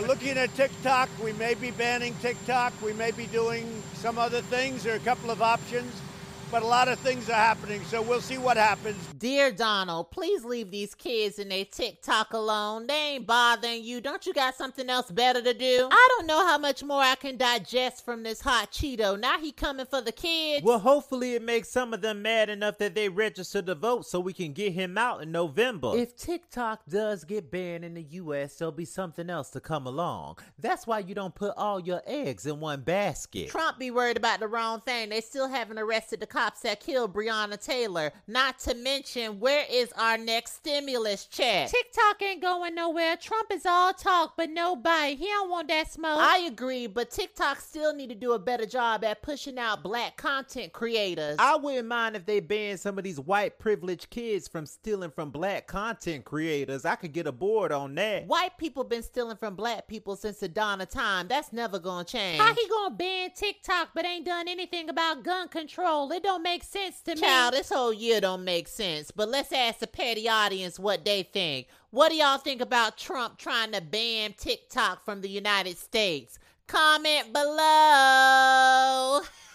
We're looking at TikTok. We may be banning TikTok. We may be doing some other things. There are a couple of options but a lot of things are happening, so we'll see what happens. Dear Donald, please leave these kids and their TikTok alone. They ain't bothering you. Don't you got something else better to do? I don't know how much more I can digest from this hot Cheeto. Now he coming for the kids. Well, hopefully it makes some of them mad enough that they register to vote so we can get him out in November. If TikTok does get banned in the US, there'll be something else to come along. That's why you don't put all your eggs in one basket. Trump be worried about the wrong thing. They still haven't arrested the cops that killed Breonna Taylor. Not to mention, where is our next stimulus check? TikTok ain't going nowhere. Trump is all talk, but no bite. He don't want that smoke. I agree, but TikTok still need to do a better job at pushing out black content creators. I wouldn't mind if they banned some of these white privileged kids from stealing from black content creators. I could get aboard on that. White people been stealing from black people since the dawn of time. That's never gonna change. How he gonna ban TikTok but ain't done anything about gun control? It don't make sense to me. Child, this whole year don't make sense. But let's ask the petty audience what they think. What do y'all think about Trump trying to ban TikTok from the United States? Comment below.